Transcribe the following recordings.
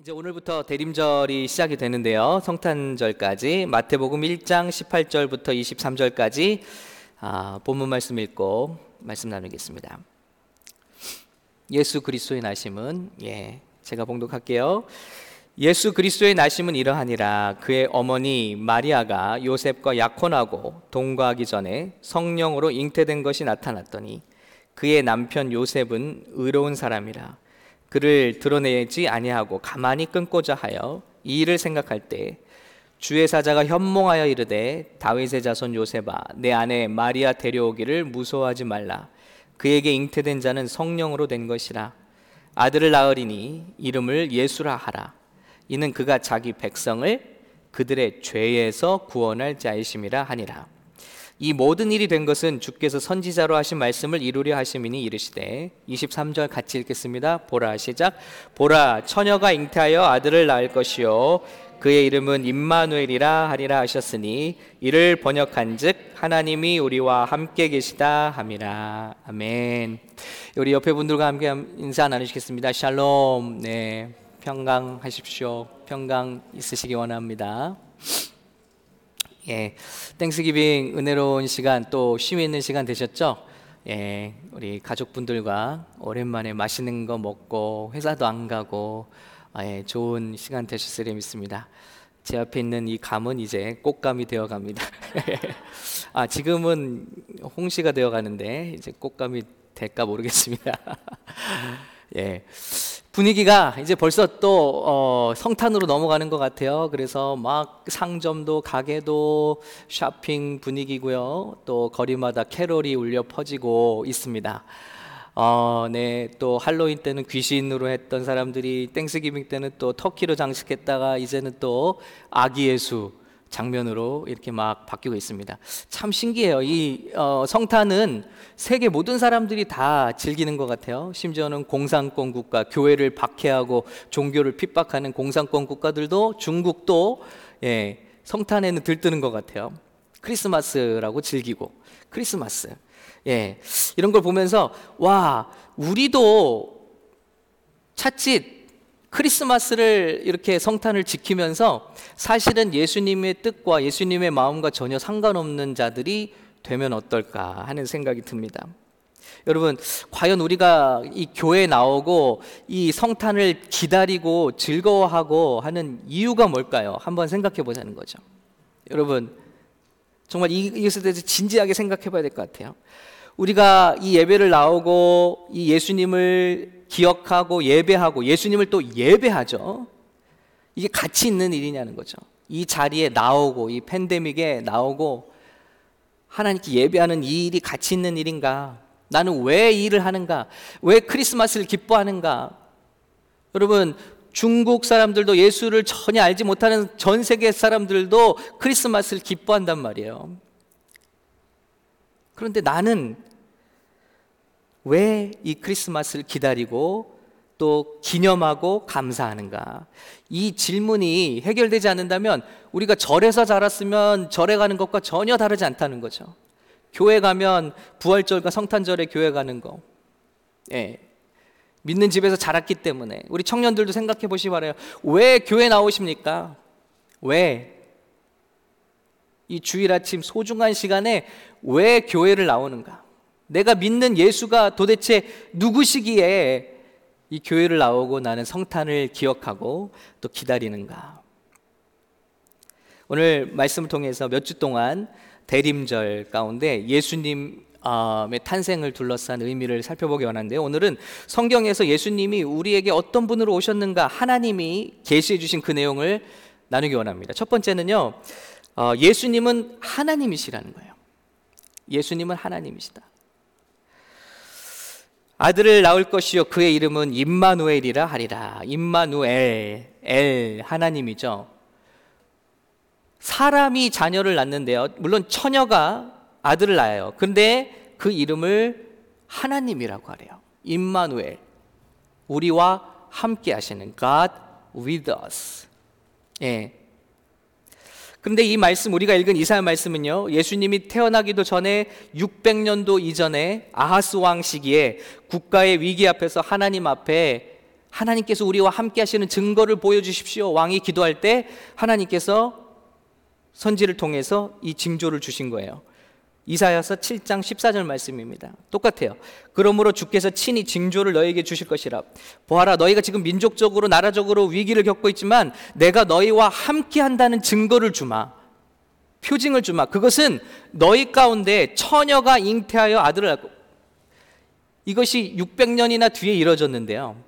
이제 오늘부터 대림절이 시작이 되는데요. 성탄절까지 마태복음 1장 18절부터 23절까지 아, 본문 말씀 읽고 말씀 나누겠습니다. 예수 그리스도의 나심은 예, 제가 봉독할게요. 예수 그리스도의 나심은 이러하니라 그의 어머니 마리아가 요셉과 약혼하고 동거하기 전에 성령으로 잉태된 것이 나타났더니 그의 남편 요셉은 의로운 사람이라 그를 드러내지 아니하고 가만히 끊고자 하여 이 일을 생각할 때 주의 사자가 현몽하여 이르되 다윗의 자손 요셉아 내 아내 마리아 데려오기를 무서워하지 말라. 그에게 잉태된 자는 성령으로 된 것이라. 아들을 낳으리니 이름을 예수라 하라. 이는 그가 자기 백성을 그들의 죄에서 구원할 자이심이라 하니라 이 모든 일이 된 것은 주께서 선지자로 하신 말씀을 이루려 하심이니 이르시되 23절 같이 읽겠습니다. 보라 시작 보라 처녀가 잉태하여 아들을 낳을 것이요 그의 이름은 임마누엘이라 하리라 하셨으니 이를 번역한즉 하나님이 우리와 함께 계시다 함이라 아멘. 우리 옆에 분들과 함께 인사 나누시겠습니다. 샬롬. 네. 평강하십시오. 평강 있으시기 원합니다. 예, 땡스기빙 은혜로운 시간 또 쉼이 있는 시간 되셨죠? 예, 우리 가족분들과 오랜만에 맛있는 거 먹고 회사도 안 가고 아, 예, 좋은 시간 되셨으리 믿습니다. 제 앞에 있는 이 감은 이제 꽃감이 되어 갑니다. 아, 지금은 홍시가 되어 가는데 이제 꽃감이 될까 모르겠습니다. 예. 분위기가 이제 벌써 또 어, 성탄으로 넘어가는 것 같아요. 그래서 막 상점도 가게도 쇼핑 분위기고요. 또 거리마다 캐롤이 울려 퍼지고 있습니다. 어, 네, 또 할로윈 때는 귀신으로 했던 사람들이 Thanksgiving 때는 또 turkey로 장식했다가 이제는 또 아기 예수 장면으로 이렇게 막 바뀌고 있습니다. 참 신기해요. 이 어, 성탄은 세계 모든 사람들이 다 즐기는 것 같아요. 심지어는 공산권 국가, 교회를 박해하고 종교를 핍박하는 공산권 국가들도 중국도 예, 성탄에는 들뜨는 것 같아요. 크리스마스라고 즐기고 크리스마스. 예, 이런 걸 보면서 와 우리도 차칫 크리스마스를 이렇게 성탄을 지키면서 사실은 예수님의 뜻과 예수님의 마음과 전혀 상관없는 자들이 되면 어떨까 하는 생각이 듭니다. 여러분, 과연 우리가 이 교회에 나오고 이 성탄을 기다리고 즐거워하고 하는 이유가 뭘까요? 한번 생각해 보자는 거죠. 여러분, 정말 이것에 대해서 진지하게 생각해 봐야 될 것 같아요. 우리가 이 예배를 나오고 이 예수님을 기억하고 예배하고 예수님을 또 예배하죠. 이게 가치 있는 일이냐는 거죠. 이 자리에 나오고 이 팬데믹에 나오고 하나님께 예배하는 이 일이 가치 있는 일인가? 나는 왜 일을 하는가? 왜 크리스마스를 기뻐하는가? 여러분 중국 사람들도 예수를 전혀 알지 못하는 전 세계 사람들도 크리스마스를 기뻐한단 말이에요. 그런데 나는 왜 이 크리스마스를 기다리고 또 기념하고 감사하는가? 이 질문이 해결되지 않는다면 우리가 절에서 자랐으면 절에 가는 것과 전혀 다르지 않다는 거죠. 교회 가면 부활절과 성탄절에 교회 가는 거. 예. 믿는 집에서 자랐기 때문에 우리 청년들도 생각해 보시 바래요. 왜 교회 나오십니까? 왜? 이 주일 아침 소중한 시간에 왜 교회를 나오는가? 내가 믿는 예수가 도대체 누구시기에 이 교회를 나오고 나는 성탄을 기억하고 또 기다리는가? 오늘 말씀을 통해서 몇 주 동안 대림절 가운데 예수님 의 탄생을 둘러싼 의미를 살펴보기 원하는데 오늘은 성경에서 예수님이 우리에게 어떤 분으로 오셨는가 하나님이 계시해 주신 그 내용을 나누기 원합니다. 첫 번째는요. 어, 예수님은 하나님이시라는 거예요. 예수님은 하나님이시다. 아들을 낳을 것이요 그의 이름은 임마누엘이라 하리라. 임마누엘, 엘 하나님이죠. 사람이 자녀를 낳는데요. 물론 처녀가 아들을 낳아요. 근데 그 이름을 하나님이라고 하래요. 임마누엘. 우리와 함께 하시는 God with us. 예. 그런데 이 말씀 우리가 읽은 이사야 말씀은요. 예수님이 태어나기도 전에 600년도 이전에 아하스 왕 시기에 국가의 위기 앞에서 하나님 앞에 하나님께서 우리와 함께 하시는 증거를 보여 주십시오. 왕이 기도할 때 하나님께서 선지를 통해서 이 징조를 주신 거예요. 이사야서 7장 14절 말씀입니다. 똑같아요. 그러므로 주께서 친히 징조를 너에게 주실 것이라. 보아라, 너희가 지금 민족적으로 나라적으로 위기를 겪고 있지만 내가 너희와 함께 한다는 증거를 주마. 표징을 주마. 그것은 너희 가운데 처녀가 잉태하여 아들을 낳고 이것이 600년이나 뒤에 이뤄졌는데요.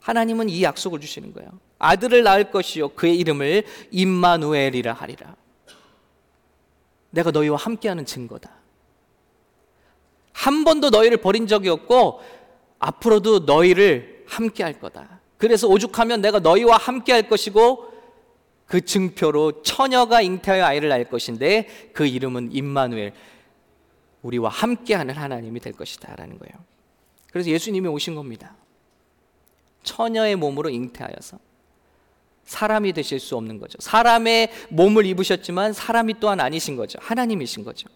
하나님은 이 약속을 주시는 거예요. 아들을 낳을 것이요 그의 이름을 임마누엘이라 하리라. 내가 너희와 함께하는 증거다. 한 번도 너희를 버린 적이 없고 앞으로도 너희를 함께할 거다. 그래서 오죽하면 내가 너희와 함께할 것이고 그 증표로 처녀가 잉태하여 아이를 낳을 것인데 그 이름은 임마누엘 우리와 함께하는 하나님이 될 것이다라는 거예요. 그래서 예수님이 오신 겁니다. 처녀의 몸으로 잉태하여서 사람이 되실 수 없는 거죠. 사람의 몸을 입으셨지만 사람이 또한 아니신 거죠. 하나님이신 거죠.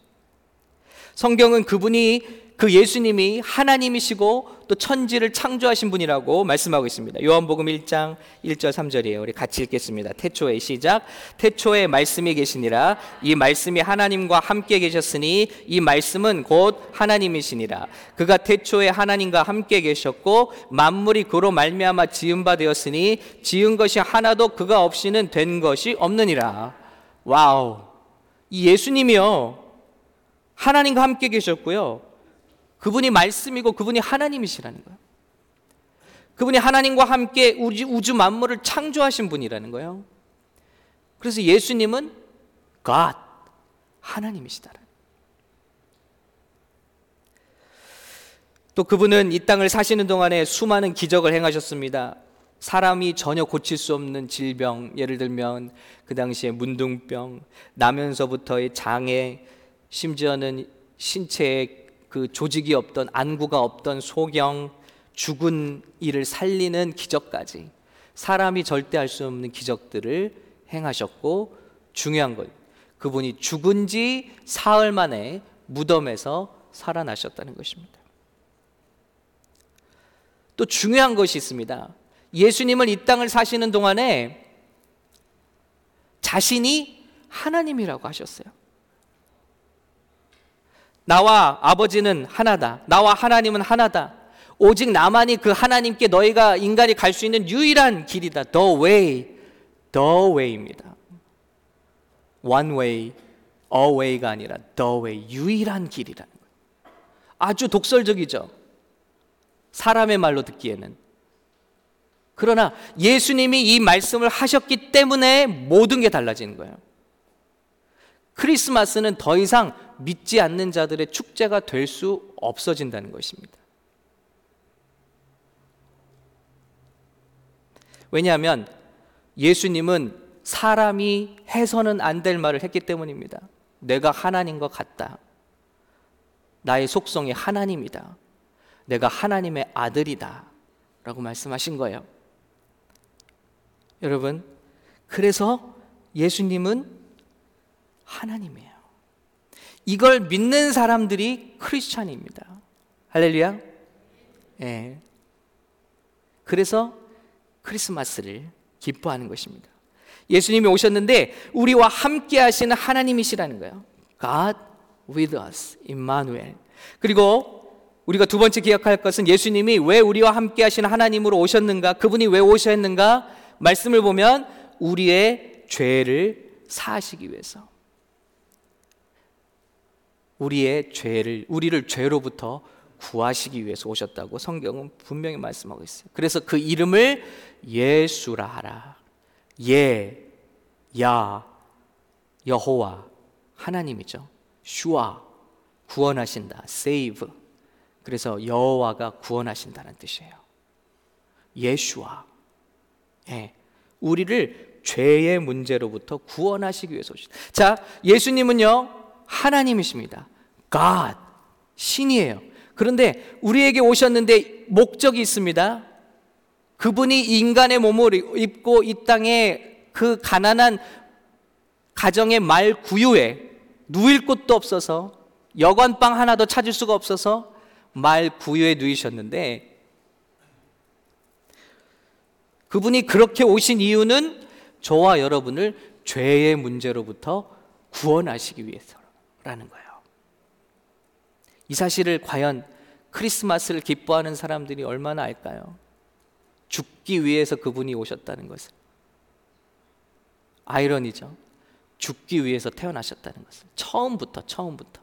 성경은 그분이 그 예수님이 하나님이시고 또 천지를 창조하신 분이라고 말씀하고 있습니다. 요한복음 1장 1절 3절이에요. 우리 같이 읽겠습니다. 태초에 시작. 태초에 말씀이 계시니라. 이 말씀이 하나님과 함께 계셨으니 이 말씀은 곧 하나님이시니라. 그가 태초에 하나님과 함께 계셨고 만물이 그로 말미암아 지은 바 되었으니 지은 것이 하나도 그가 없이는 된 것이 없느니라. Wow. 이 예수님이요. 하나님과 함께 계셨고요. 그분이 말씀이고 그분이 하나님이시라는 거예요. 그분이 하나님과 함께 우주, 만물을 창조하신 분이라는 거예요. 그래서 예수님은 God, 하나님이시다. 또 그분은 이 땅을 사시는 동안에 수많은 기적을 행하셨습니다. 사람이 전혀 고칠 수 없는 질병, 예를 들면 그 당시에 문둥병, 나면서부터의 장애, 심지어는 신체의 그 조직이 없던 안구가 없던 소경 죽은 이를 살리는 기적까지 사람이 절대 할 수 없는 기적들을 행하셨고 중요한 것 그분이 죽은 지 사흘 만에 무덤에서 살아나셨다는 것입니다. 또 중요한 것이 있습니다. 예수님은 이 땅을 사시는 동안에 자신이 하나님이라고 하셨어요. 나와 아버지는 하나다. 나와 하나님은 하나다. 오직 나만이 그 하나님께 너희가 인간이 갈 수 있는 유일한 길이다. The way. The way입니다. One way, a way가 아니라 the way. 유일한 길이라는 거예요. 아주 독설적이죠. 사람의 말로 듣기에는. 그러나 예수님이 이 말씀을 하셨기 때문에 모든 게 달라지는 거예요. 크리스마스는 더 이상 믿지 않는 자들의 축제가 될 수 없어진다는 것입니다. 왜냐하면 예수님은 사람이 해서는 안 될 말을 했기 때문입니다. 내가 하나님과 같다. 나의 속성이 하나님이다. 내가 하나님의 아들이다. 라고 말씀하신 거예요. 여러분, 그래서 예수님은 하나님이에요. 이걸 믿는 사람들이 크리스찬입니다. 할렐루야. 예. 그래서 크리스마스를 기뻐하는 것입니다. 예수님이 오셨는데 우리와 함께 하시는 하나님이시라는 거예요. God with us, 임마누엘. 그리고 우리가 두 번째 기억할 것은 예수님이 왜 우리와 함께 하시는 하나님으로 오셨는가? 그분이 왜 오셨는가? 말씀을 보면 우리의 죄를 사하시기 위해서. 우리의 죄를 우리를 죄로부터 구하시기 위해서 오셨다고 성경은 분명히 말씀하고 있어요. 그래서 그 이름을 예수라 하라. 예, 야, 여호와 하나님이죠. 슈아 구원하신다. save. 그래서 여호와가 구원하신다는 뜻이에요. 예수와 예. 우리를 죄의 문제로부터 구원하시기 위해서 오신. 자, 예수님은요. 하나님이십니다. God, 신이에요. 그런데 우리에게 오셨는데 목적이 있습니다. 그분이 인간의 몸을 입고 이 땅에 그 가난한 가정의 말 구유에 누일 곳도 없어서 여관방 하나도 찾을 수가 없어서 말 구유에 누이셨는데 그분이 그렇게 오신 이유는 저와 여러분을 죄의 문제로부터 구원하시기 위해서 라는 거예요. 이 사실을 과연 크리스마스를 기뻐하는 사람들이 얼마나 알까요? 죽기 위해서 그분이 오셨다는 것을. 아이러니죠. 죽기 위해서 태어나셨다는 것을. 처음부터, 처음부터.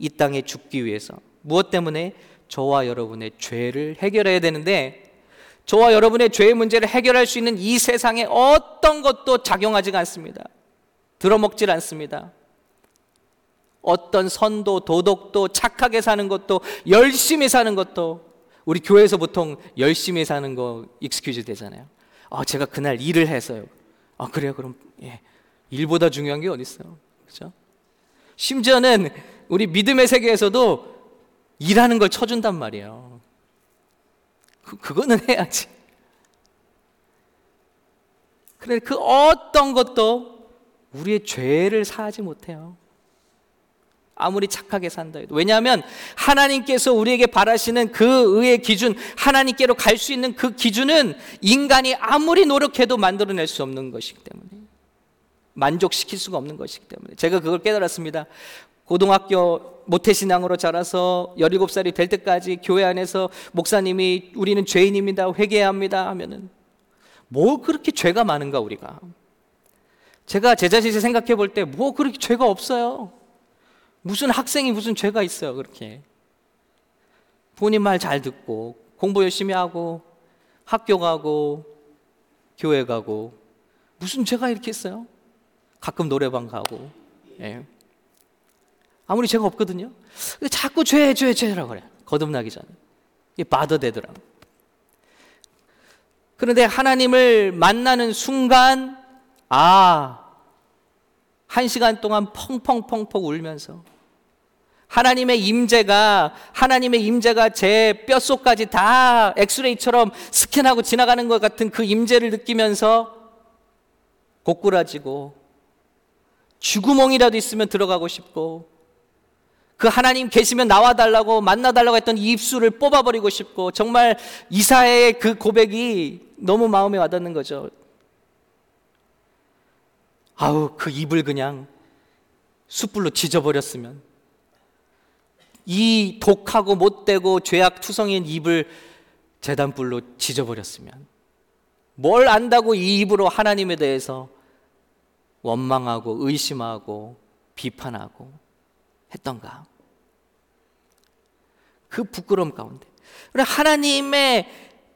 이 땅에 죽기 위해서. 무엇 때문에? 저와 여러분의 죄를 해결해야 되는데, 저와 여러분의 죄의 문제를 해결할 수 있는 이 세상에 어떤 것도 작용하지가 않습니다. 들어먹질 않습니다. 어떤 선도, 도덕도, 착하게 사는 것도, 열심히 사는 것도, 우리 교회에서 보통 열심히 사는 거 excuse 되잖아요. 아, 제가 그날 일을 해서요. 아, 그래요? 그럼, 예. 일보다 중요한 게 어딨어요? 그죠? 심지어는 우리 믿음의 세계에서도 일하는 걸 쳐준단 말이에요. 그, 그거는 해야지. 그런데 그 어떤 것도 우리의 죄를 사하지 못해요. 아무리 착하게 산다 해도. 왜냐하면 하나님께서 우리에게 바라시는 그 의의 기준, 하나님께로 갈 수 있는 그 기준은 인간이 아무리 노력해도 만들어낼 수 없는 것이기 때문에. 만족시킬 수가 없는 것이기 때문에. 제가 그걸 깨달았습니다. 고등학교 모태신앙으로 자라서 17살이 될 때까지 교회 안에서 목사님이 우리는 죄인입니다. 회개해야 합니다. 하면은 뭐 그렇게 죄가 많은가 우리가. 제가 제 자신을 생각해 볼 때 뭐 그렇게 죄가 없어요. 무슨 학생이 무슨 죄가 있어요, 그렇게. 본인 말 잘 듣고, 공부 열심히 하고, 학교 가고, 교회 가고, 무슨 죄가 이렇게 있어요? 가끔 노래방 가고, 예. 아무리 죄가 없거든요. 자꾸 죄, 죄, 죄라고 그래. 거듭나기 전에. 이게 바더되더라. 그런데 하나님을 만나는 순간, 아, 한 시간 동안 펑펑펑펑 울면서 하나님의 임재가 하나님의 임재가 제 뼛속까지 다 엑스레이처럼 스캔하고 지나가는 것 같은 그 임재를 느끼면서 고꾸라지고 쥐구멍이라도 있으면 들어가고 싶고 그 하나님 계시면 나와 달라고 만나 달라고 했던 입술을 뽑아 버리고 싶고 정말 이사의 그 고백이 너무 마음에 와닿는 거죠. 아우 그 입을 그냥 숯불로 지져버렸으면 이 독하고 못되고 죄악 투성인 입을 재단불로 지져버렸으면 뭘 안다고 이 입으로 하나님에 대해서 원망하고 의심하고 비판하고 했던가? 그 부끄러움 가운데. 하나님의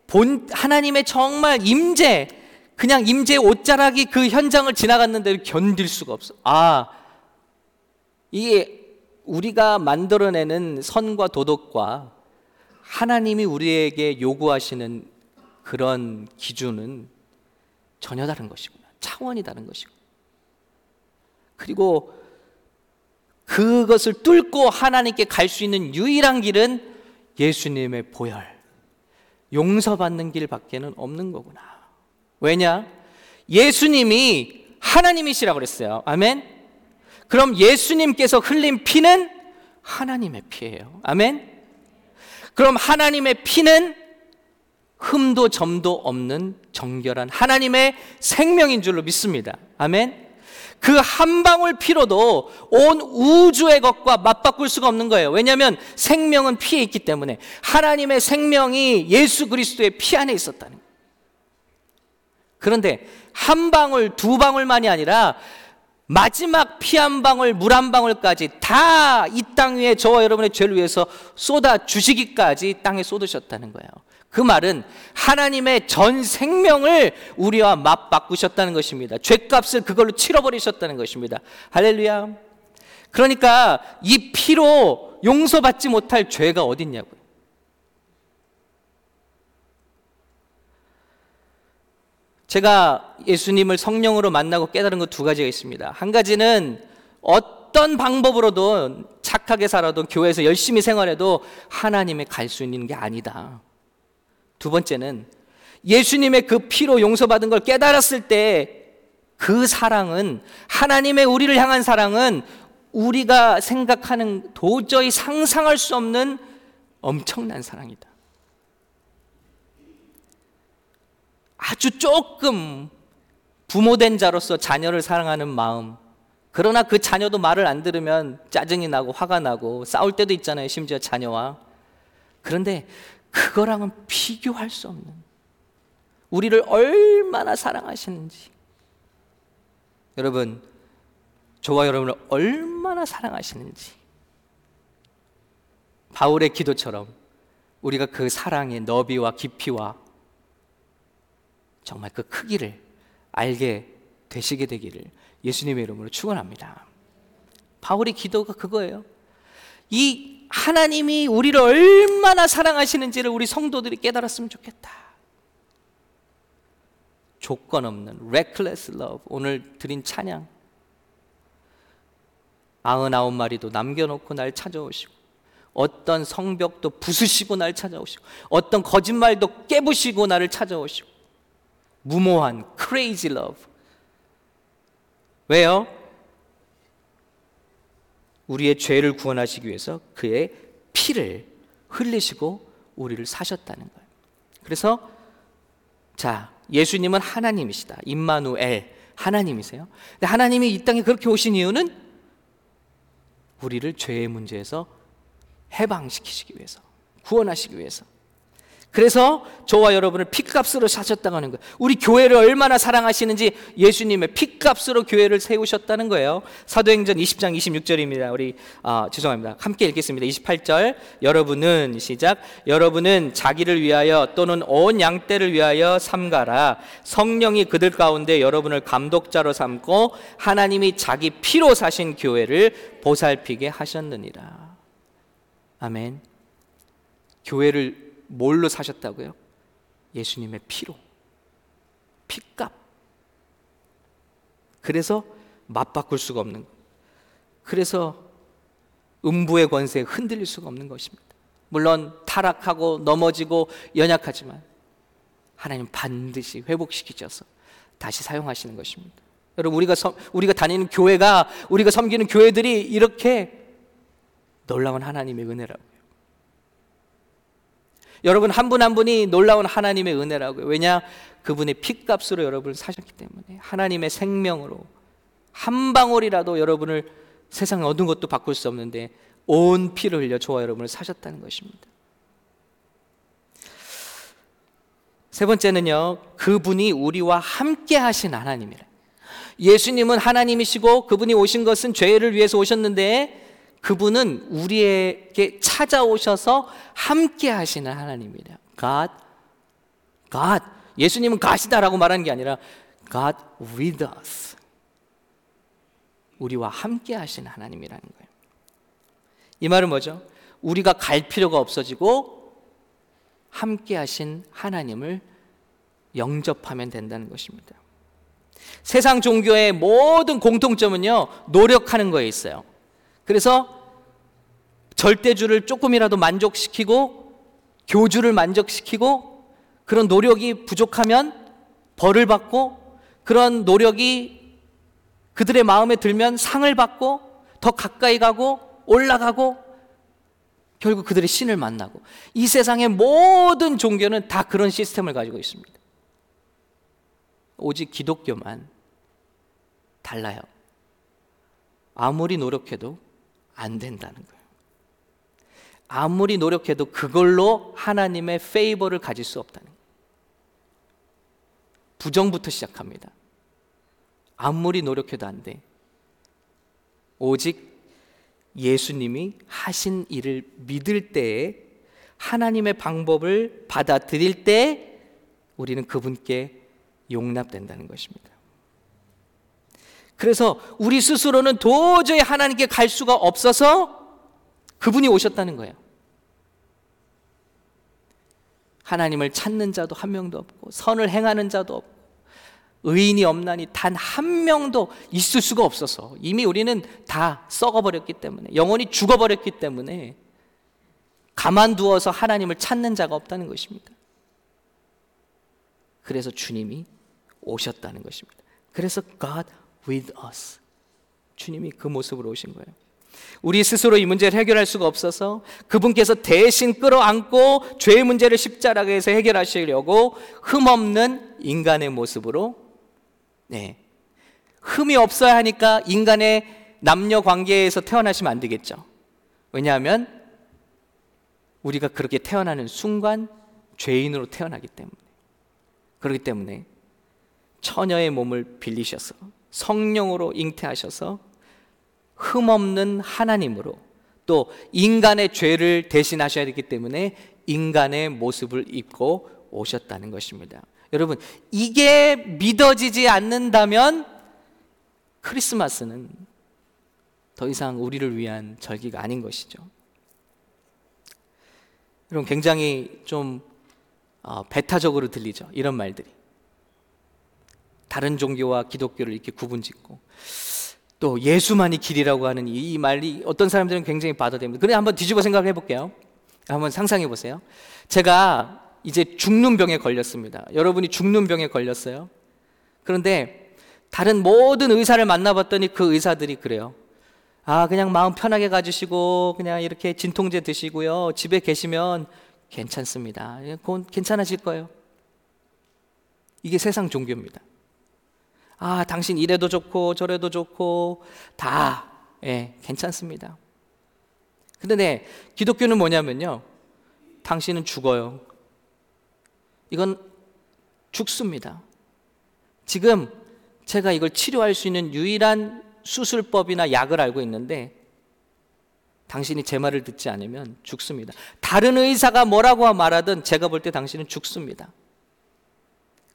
본 하나님의 정말 임재 그냥 임재 옷자락이 그 현장을 지나갔는데 견딜 수가 없어. 아, 이게 우리가 만들어내는 선과 도덕과 하나님이 우리에게 요구하시는 그런 기준은 전혀 다른 것이구나. 차원이 다른 것이고. 그리고 그것을 뚫고 하나님께 갈 수 있는 유일한 길은 예수님의 보혈, 용서받는 길밖에는 없는 거구나. 왜냐? 예수님이 하나님이시라고 그랬어요. 아멘? 그럼 예수님께서 흘린 피는 하나님의 피예요. 아멘. 그럼 하나님의 피는 흠도 점도 없는 정결한 하나님의 생명인 줄로 믿습니다. 아멘. 그 한 방울 피로도 온 우주의 것과 맞바꿀 수가 없는 거예요. 왜냐하면 생명은 피에 있기 때문에 하나님의 생명이 예수 그리스도의 피 안에 있었다는 거예요. 그런데 한 방울, 두 방울만이 아니라 마지막 피 한 방울, 물 한 방울까지 다 이 땅 위에 저와 여러분의 죄를 위해서 쏟아 주시기까지 땅에 쏟으셨다는 거예요. 그 말은 하나님의 전 생명을 우리와 맞바꾸셨다는 것입니다. 죄값을 그걸로 치러버리셨다는 것입니다. 할렐루야. 그러니까 이 피로 용서받지 못할 죄가 어딨냐고요. 제가 예수님을 성령으로 만나고 깨달은 것 두 가지가 있습니다. 한 가지는 어떤 방법으로도 착하게 살아도 교회에서 열심히 생활해도 하나님에 갈수 있는 게 아니다. 두 번째는 예수님의 그 피로 용서받은 걸 깨달았을 때 그 사랑은 하나님의 우리를 향한 사랑은 우리가 생각하는 도저히 상상할 수 없는 엄청난 사랑이다. 아주 조금 부모된 자로서 자녀를 사랑하는 마음. 그러나 그 자녀도 말을 안 들으면 짜증이 나고 화가 나고 싸울 때도 있잖아요. 심지어 자녀와. 그런데 그거랑은 비교할 수 없는 우리를 얼마나 사랑하시는지. 여러분, 저와 여러분을 얼마나 사랑하시는지. 바울의 기도처럼 우리가 그 사랑의 너비와 깊이와 정말 그 크기를 알게 되시게 되기를 예수님의 이름으로 축원합니다. 바울의 기도가 그거예요. 이 하나님이 우리를 얼마나 사랑하시는지를 우리 성도들이 깨달았으면 좋겠다. 조건 없는 reckless love 오늘 드린 찬양 아흔아홉 마리도 남겨놓고 날 찾아오시고 어떤 성벽도 부수시고 날 찾아오시고 어떤 거짓말도 깨부시고 나를 찾아오시고 무모한 crazy love 왜요? 우리의 죄를 구원하시기 위해서 그의 피를 흘리시고 우리를 사셨다는 거예요. 그래서 자, 예수님은 하나님이시다. 임마누엘 하나님이세요. 근데 하나님이 이 땅에 그렇게 오신 이유는 우리를 죄의 문제에서 해방시키시기 위해서, 구원하시기 위해서. 그래서 저와 여러분을 핏값으로 사셨다고 하는 거예요. 우리 교회를 얼마나 사랑하시는지 예수님의 핏값으로 교회를 세우셨다는 거예요. 사도행전 20장 26절입니다. 우리 아, 죄송합니다. 함께 읽겠습니다. 28절. 여러분은 시작. 여러분은 자기를 위하여 또는 온 양떼를 위하여 삼가라. 성령이 그들 가운데 여러분을 감독자로 삼고 하나님이 자기 피로 사신 교회를 보살피게 하셨느니라. 아멘. 교회를 뭘로 사셨다고요? 예수님의 피로. 피값. 그래서 맞바꿀 수가 없는 거. 그래서 음부의 권세에 흔들릴 수가 없는 것입니다. 물론 타락하고 넘어지고 연약하지만 하나님 반드시 회복시키셔서 다시 사용하시는 것입니다. 여러분 우리가 섬, 우리가 다니는 교회가 우리가 섬기는 교회들이 이렇게 놀라운 하나님의 은혜라고요. 여러분 한 분 한 분이 놀라운 하나님의 은혜라고요. 왜냐? 그분의 피값으로 여러분을 사셨기 때문에 하나님의 생명으로 한 방울이라도 여러분을 세상에 얻은 것도 바꿀 수 없는데 온 피를 흘려 저와 여러분을 사셨다는 것입니다. 세 번째는요, 그분이 우리와 함께 하신 하나님이라. 예수님은 하나님이시고 그분이 오신 것은 죄를 위해서 오셨는데 그분은 우리에게 찾아오셔서 함께 하시는 하나님이래요. God, God. 예수님은 가시다라고 말하는 게 아니라 God with us. 우리와 함께 하시는 하나님이라는 거예요. 이 말은 뭐죠? 우리가 갈 필요가 없어지고 함께 하신 하나님을 영접하면 된다는 것입니다. 세상 종교의 모든 공통점은요, 노력하는 거에 있어요. 그래서 절대주를 조금이라도 만족시키고 교주를 만족시키고 그런 노력이 부족하면 벌을 받고 그런 노력이 그들의 마음에 들면 상을 받고 더 가까이 가고 올라가고 결국 그들의 신을 만나고 이 세상의 모든 종교는 다 그런 시스템을 가지고 있습니다. 오직 기독교만 달라요. 아무리 노력해도 안 된다는 거예요. 아무리 노력해도 그걸로 하나님의 페이버를 가질 수 없다는 거예요. 부정부터 시작합니다. 아무리 노력해도 안 돼. 오직 예수님이 하신 일을 믿을 때에 하나님의 방법을 받아들일 때 우리는 그분께 용납된다는 것입니다. 그래서 우리 스스로는 도저히 하나님께 갈 수가 없어서 그분이 오셨다는 거예요. 하나님을 찾는 자도 한 명도 없고 선을 행하는 자도 없고 의인이 없나니 단 한 명도 있을 수가 없어서 이미 우리는 다 썩어버렸기 때문에 영원히 죽어버렸기 때문에 가만두어서 하나님을 찾는 자가 없다는 것입니다. 그래서 주님이 오셨다는 것입니다. 그래서 God with us. 주님이 그 모습으로 오신 거예요. 우리 스스로 이 문제를 해결할 수가 없어서 그분께서 대신 끌어안고 죄의 문제를 십자가에서 해결하시려고 흠없는 인간의 모습으로 네. 흠이 없어야 하니까 인간의 남녀 관계에서 태어나시면 안 되겠죠. 왜냐하면 우리가 그렇게 태어나는 순간 죄인으로 태어나기 때문에 그렇기 때문에 처녀의 몸을 빌리셔서 성령으로 잉태하셔서 흠없는 하나님으로 또 인간의 죄를 대신하셔야 되기 때문에 인간의 모습을 입고 오셨다는 것입니다. 여러분, 이게 믿어지지 않는다면 크리스마스는 더 이상 우리를 위한 절기가 아닌 것이죠. 여러분, 굉장히 좀 어, 배타적으로 들리죠. 이런 말들이. 다른 종교와 기독교를 이렇게 구분짓고 또 예수만이 길이라고 하는 이 말이 어떤 사람들은 굉장히 받아들입니다. 그래 한번 뒤집어 생각해 볼게요. 한번 상상해 보세요. 제가 이제 죽는 병에 걸렸습니다. 여러분이 죽는 병에 걸렸어요. 그런데 다른 모든 의사를 만나봤더니 그 의사들이 그래요. 아, 그냥 마음 편하게 가지시고 그냥 이렇게 진통제 드시고요. 집에 계시면 괜찮습니다. 그건 괜찮아질 거예요. 이게 세상 종교입니다. 아, 당신 이래도 좋고 저래도 좋고 다 예, 괜찮습니다. 근데 네, 기독교는 뭐냐면요. 당신은 죽어요. 이건 죽습니다. 지금 제가 이걸 치료할 수 있는 유일한 수술법이나 약을 알고 있는데 당신이 제 말을 듣지 않으면 죽습니다. 다른 의사가 뭐라고 말하든 제가 볼 때 당신은 죽습니다.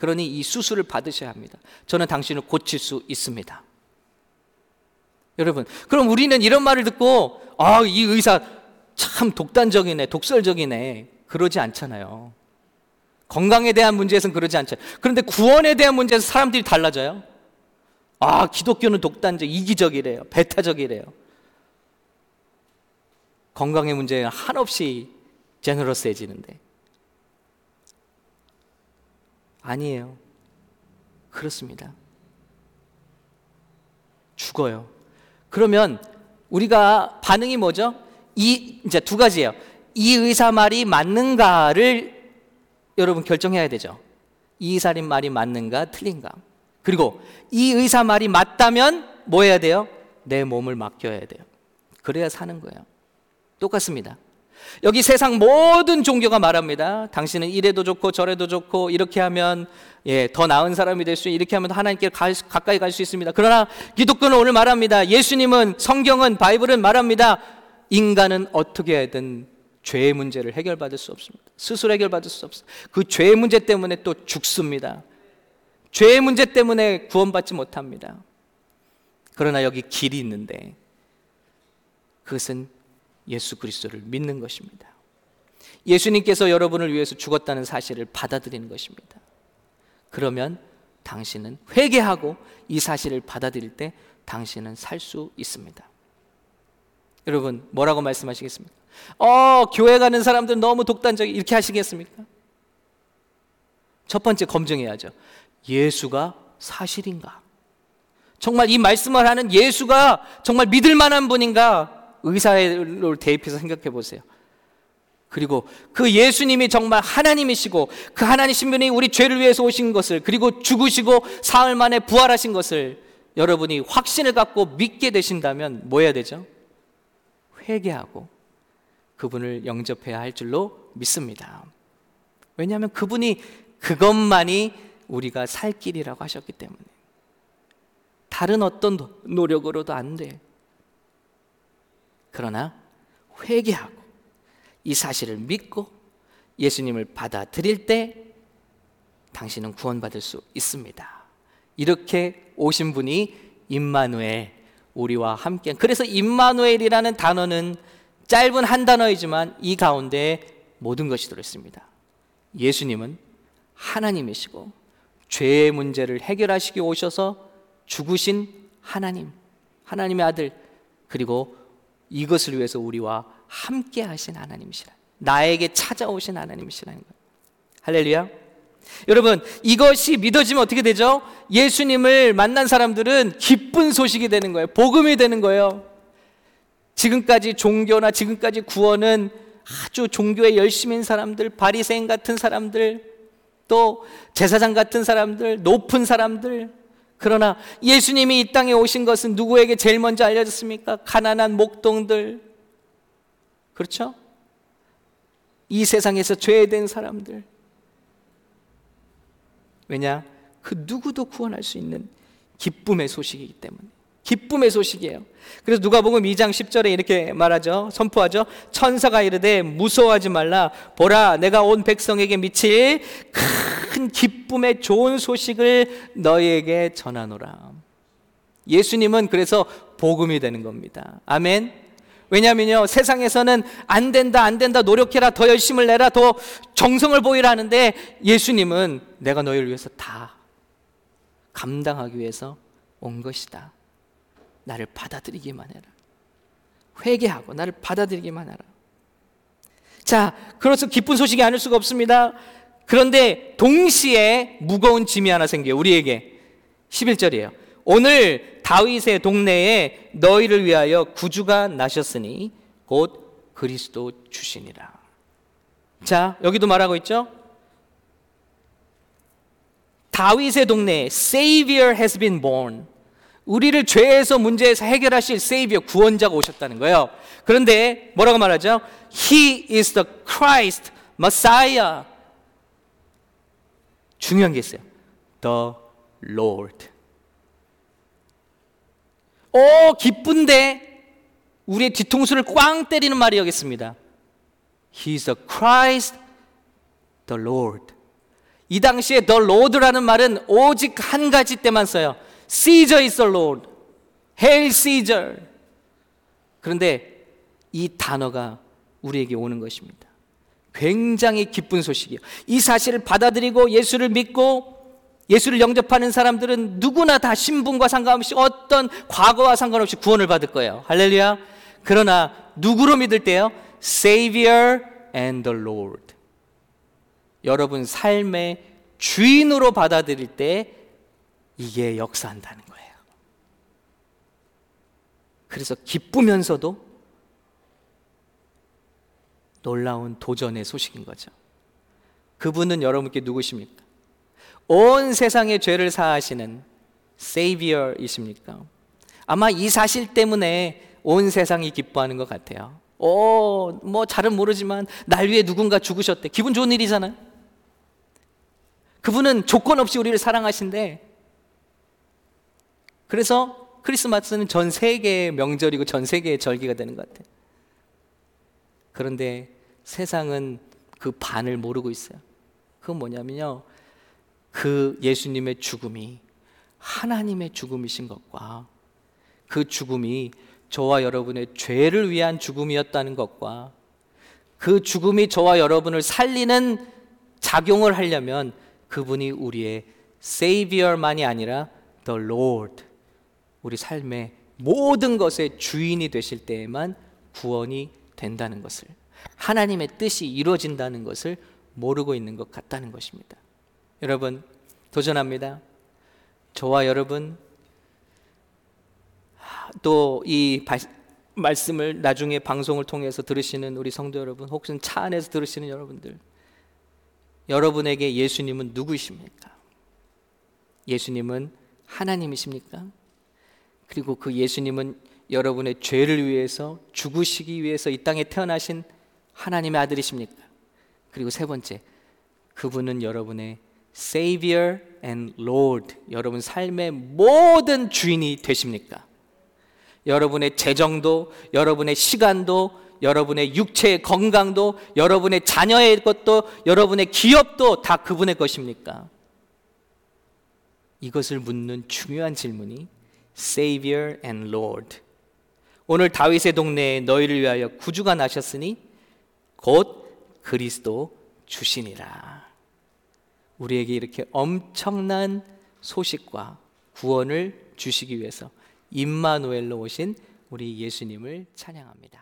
그러니 이 수술을 받으셔야 합니다. 저는 당신을 고칠 수 있습니다. 여러분, 그럼 우리는 이런 말을 듣고, 아, 이 의사 참 독단적이네, 독설적이네. 그러지 않잖아요. 건강에 대한 문제에서는 그러지 않죠. 그런데 구원에 대한 문제에서 사람들이 달라져요. 아, 기독교는 독단적, 이기적이래요. 배타적이래요. 건강의 문제는 한없이 제너러스해지는데. 아니에요. 그렇습니다. 죽어요. 그러면 우리가 반응이 뭐죠? 이 이제 두 가지예요. 이 의사 말이 맞는가를 여러분 결정해야 되죠. 이 의사 말이 맞는가 틀린가. 그리고 이 의사 말이 맞다면 뭐 해야 돼요? 내 몸을 맡겨야 돼요. 그래야 사는 거예요. 똑같습니다. 여기 세상 모든 종교가 말합니다. 당신은 이래도 좋고 저래도 좋고 이렇게 하면 예, 더 나은 사람이 될 수, 이렇게 하면 하나님께 가, 가까이 갈 수 있습니다. 그러나 기독교는 오늘 말합니다. 예수님은 성경은 바이블은 말합니다. 인간은 어떻게 해든 죄의 문제를 해결받을 수 없습니다. 스스로 해결받을 수 없습니다. 그 죄의 문제 때문에 또 죽습니다. 죄의 문제 때문에 구원받지 못합니다. 그러나 여기 길이 있는데 그것은 예수 그리스도를 믿는 것입니다. 예수님께서 여러분을 위해서 죽었다는 사실을 받아들이는 것입니다. 그러면 당신은 회개하고 이 사실을 받아들일 때 당신은 살 수 있습니다. 여러분, 뭐라고 말씀하시겠습니까? 어, 교회 가는 사람들 너무 독단적 이렇게 하시겠습니까? 첫 번째 검증해야죠. 예수가 사실인가? 정말 이 말씀을 하는 예수가 정말 믿을 만한 분인가? 의사로 대입해서 생각해 보세요. 그리고 그 예수님이 정말 하나님이시고 그 하나님신 분이 우리 죄를 위해서 오신 것을 그리고 죽으시고 사흘 만에 부활하신 것을 여러분이 확신을 갖고 믿게 되신다면 뭐 해야 되죠? 회개하고 그분을 영접해야 할 줄로 믿습니다. 왜냐하면 그분이 그것만이 우리가 살 길이라고 하셨기 때문에 다른 어떤 노력으로도 안 돼. 그러나 회개하고 이 사실을 믿고 예수님을 받아들일 때 당신은 구원받을 수 있습니다. 이렇게 오신 분이 임마누엘 우리와 함께 그래서 임마누엘이라는 단어는 짧은 한 단어이지만 이 가운데 모든 것이 들어 있습니다. 예수님은 하나님이시고 죄의 문제를 해결하시기 오셔서 죽으신 하나님, 하나님의 아들, 그리고 이것을 위해서 우리와 함께 하신 하나님이시라. 나에게 찾아오신 하나님이시라는 거예요. 할렐루야. 여러분, 이것이 믿어지면 어떻게 되죠? 예수님을 만난 사람들은 기쁜 소식이 되는 거예요. 복음이 되는 거예요. 지금까지 종교나 지금까지 구원은 아주 종교에 열심인 사람들, 바리새인 같은 사람들, 또 제사장 같은 사람들, 높은 사람들. 그러나 예수님이 이 땅에 오신 것은 누구에게 제일 먼저 알려졌습니까? 가난한 목동들. 그렇죠? 이 세상에서 죄된 사람들. 왜냐? 그 누구도 구원할 수 있는 기쁨의 소식이기 때문에. 기쁨의 소식이에요. 그래서 누가복음 2장 10절에 이렇게 말하죠. 선포하죠. 천사가 이르되 무서워하지 말라. 보라 내가 온 백성에게 미칠 큰 기쁨의 좋은 소식을 너희에게 전하노라. 예수님은 그래서 복음이 되는 겁니다. 아멘. 왜냐면요, 세상에서는 안 된다, 안 된다, 노력해라, 더 열심을 내라, 더 정성을 보이라 하는데 예수님은 내가 너희를 위해서 다 감당하기 위해서 온 것이다. 나를 받아들이기만 해라. 회개하고 나를 받아들이기만 하라. 자, 그래서 기쁜 소식이 아닐 수가 없습니다. 그런데 동시에 무거운 짐이 하나 생겨요. 우리에게. 11절이에요. 오늘 다윗의 동네에 너희를 위하여 구주가 나셨으니 곧 그리스도 주시니라. 자, 여기도 말하고 있죠? 다윗의 동네에 Savior has been born. 우리를 죄에서 문제에서 해결하실 세이비어 구원자가 오셨다는 거예요. 그런데 뭐라고 말하죠? He is the Christ, Messiah. 중요한 게 있어요. The Lord. 오, 기쁜데 우리의 뒤통수를 꽝 때리는 말이 여기 있습니다. He is the Christ, the Lord. 이 당시에 the Lord라는 말은 오직 한 가지 때만 써요. Caesar is the Lord. Hail Caesar. 그런데 이 단어가 우리에게 오는 것입니다. 굉장히 기쁜 소식이에요. 이 사실을 받아들이고 예수를 믿고 예수를 영접하는 사람들은 누구나 다 신분과 상관없이 어떤 과거와 상관없이 구원을 받을 거예요. 할렐루야. 그러나 누구로 믿을 때요? Savior and the Lord. 여러분 삶의 주인으로 받아들일 때 이게 역사한다는 거예요. 그래서 기쁘면서도 놀라운 도전의 소식인 거죠. 그분은 여러분께 누구십니까? 온 세상의 죄를 사하시는 세이비어이십니까? 아마 이 사실 때문에 온 세상이 기뻐하는 것 같아요. 오, 뭐 잘은 모르지만 날 위해 누군가 죽으셨대. 기분 좋은 일이잖아요. 그분은 조건 없이 우리를 사랑하신데 그래서 크리스마스는 전 세계의 명절이고 전 세계의 절기가 되는 것 같아요. 그런데 세상은 그 반을 모르고 있어요. 그건 뭐냐면요. 그 예수님의 죽음이 하나님의 죽음이신 것과 그 죽음이 저와 여러분의 죄를 위한 죽음이었다는 것과 그 죽음이 저와 여러분을 살리는 작용을 하려면 그분이 우리의 Savior만이 아니라 The Lord, 우리 삶의 모든 것의 주인이 되실 때에만 구원이 된다는 것을 하나님의 뜻이 이루어진다는 것을 모르고 있는 것 같다는 것입니다. 여러분 도전합니다. 저와 여러분 또 이 말씀을 나중에 방송을 통해서 들으시는 우리 성도 여러분 혹은 차 안에서 들으시는 여러분들 여러분에게 예수님은 누구이십니까? 예수님은 하나님이십니까? 그리고 그 예수님은 여러분의 죄를 위해서 죽으시기 위해서 이 땅에 태어나신 하나님의 아들이십니까? 그리고 세 번째, 그분은 여러분의 Savior and Lord, 여러분 삶의 모든 주인이 되십니까? 여러분의 재정도, 여러분의 시간도, 여러분의 육체의 건강도, 여러분의 자녀의 것도, 여러분의 기업도 다 그분의 것입니까? 이것을 묻는 중요한 질문이 Savior and Lord. 오늘 다윗의 동네에 너희를 위하여 구주가 나셨으니 곧 그리스도 주시니라. 우리에게 이렇게 엄청난 소식과 구원을 주시기 위해서 임마누엘로 오신 우리 예수님을 찬양합니다.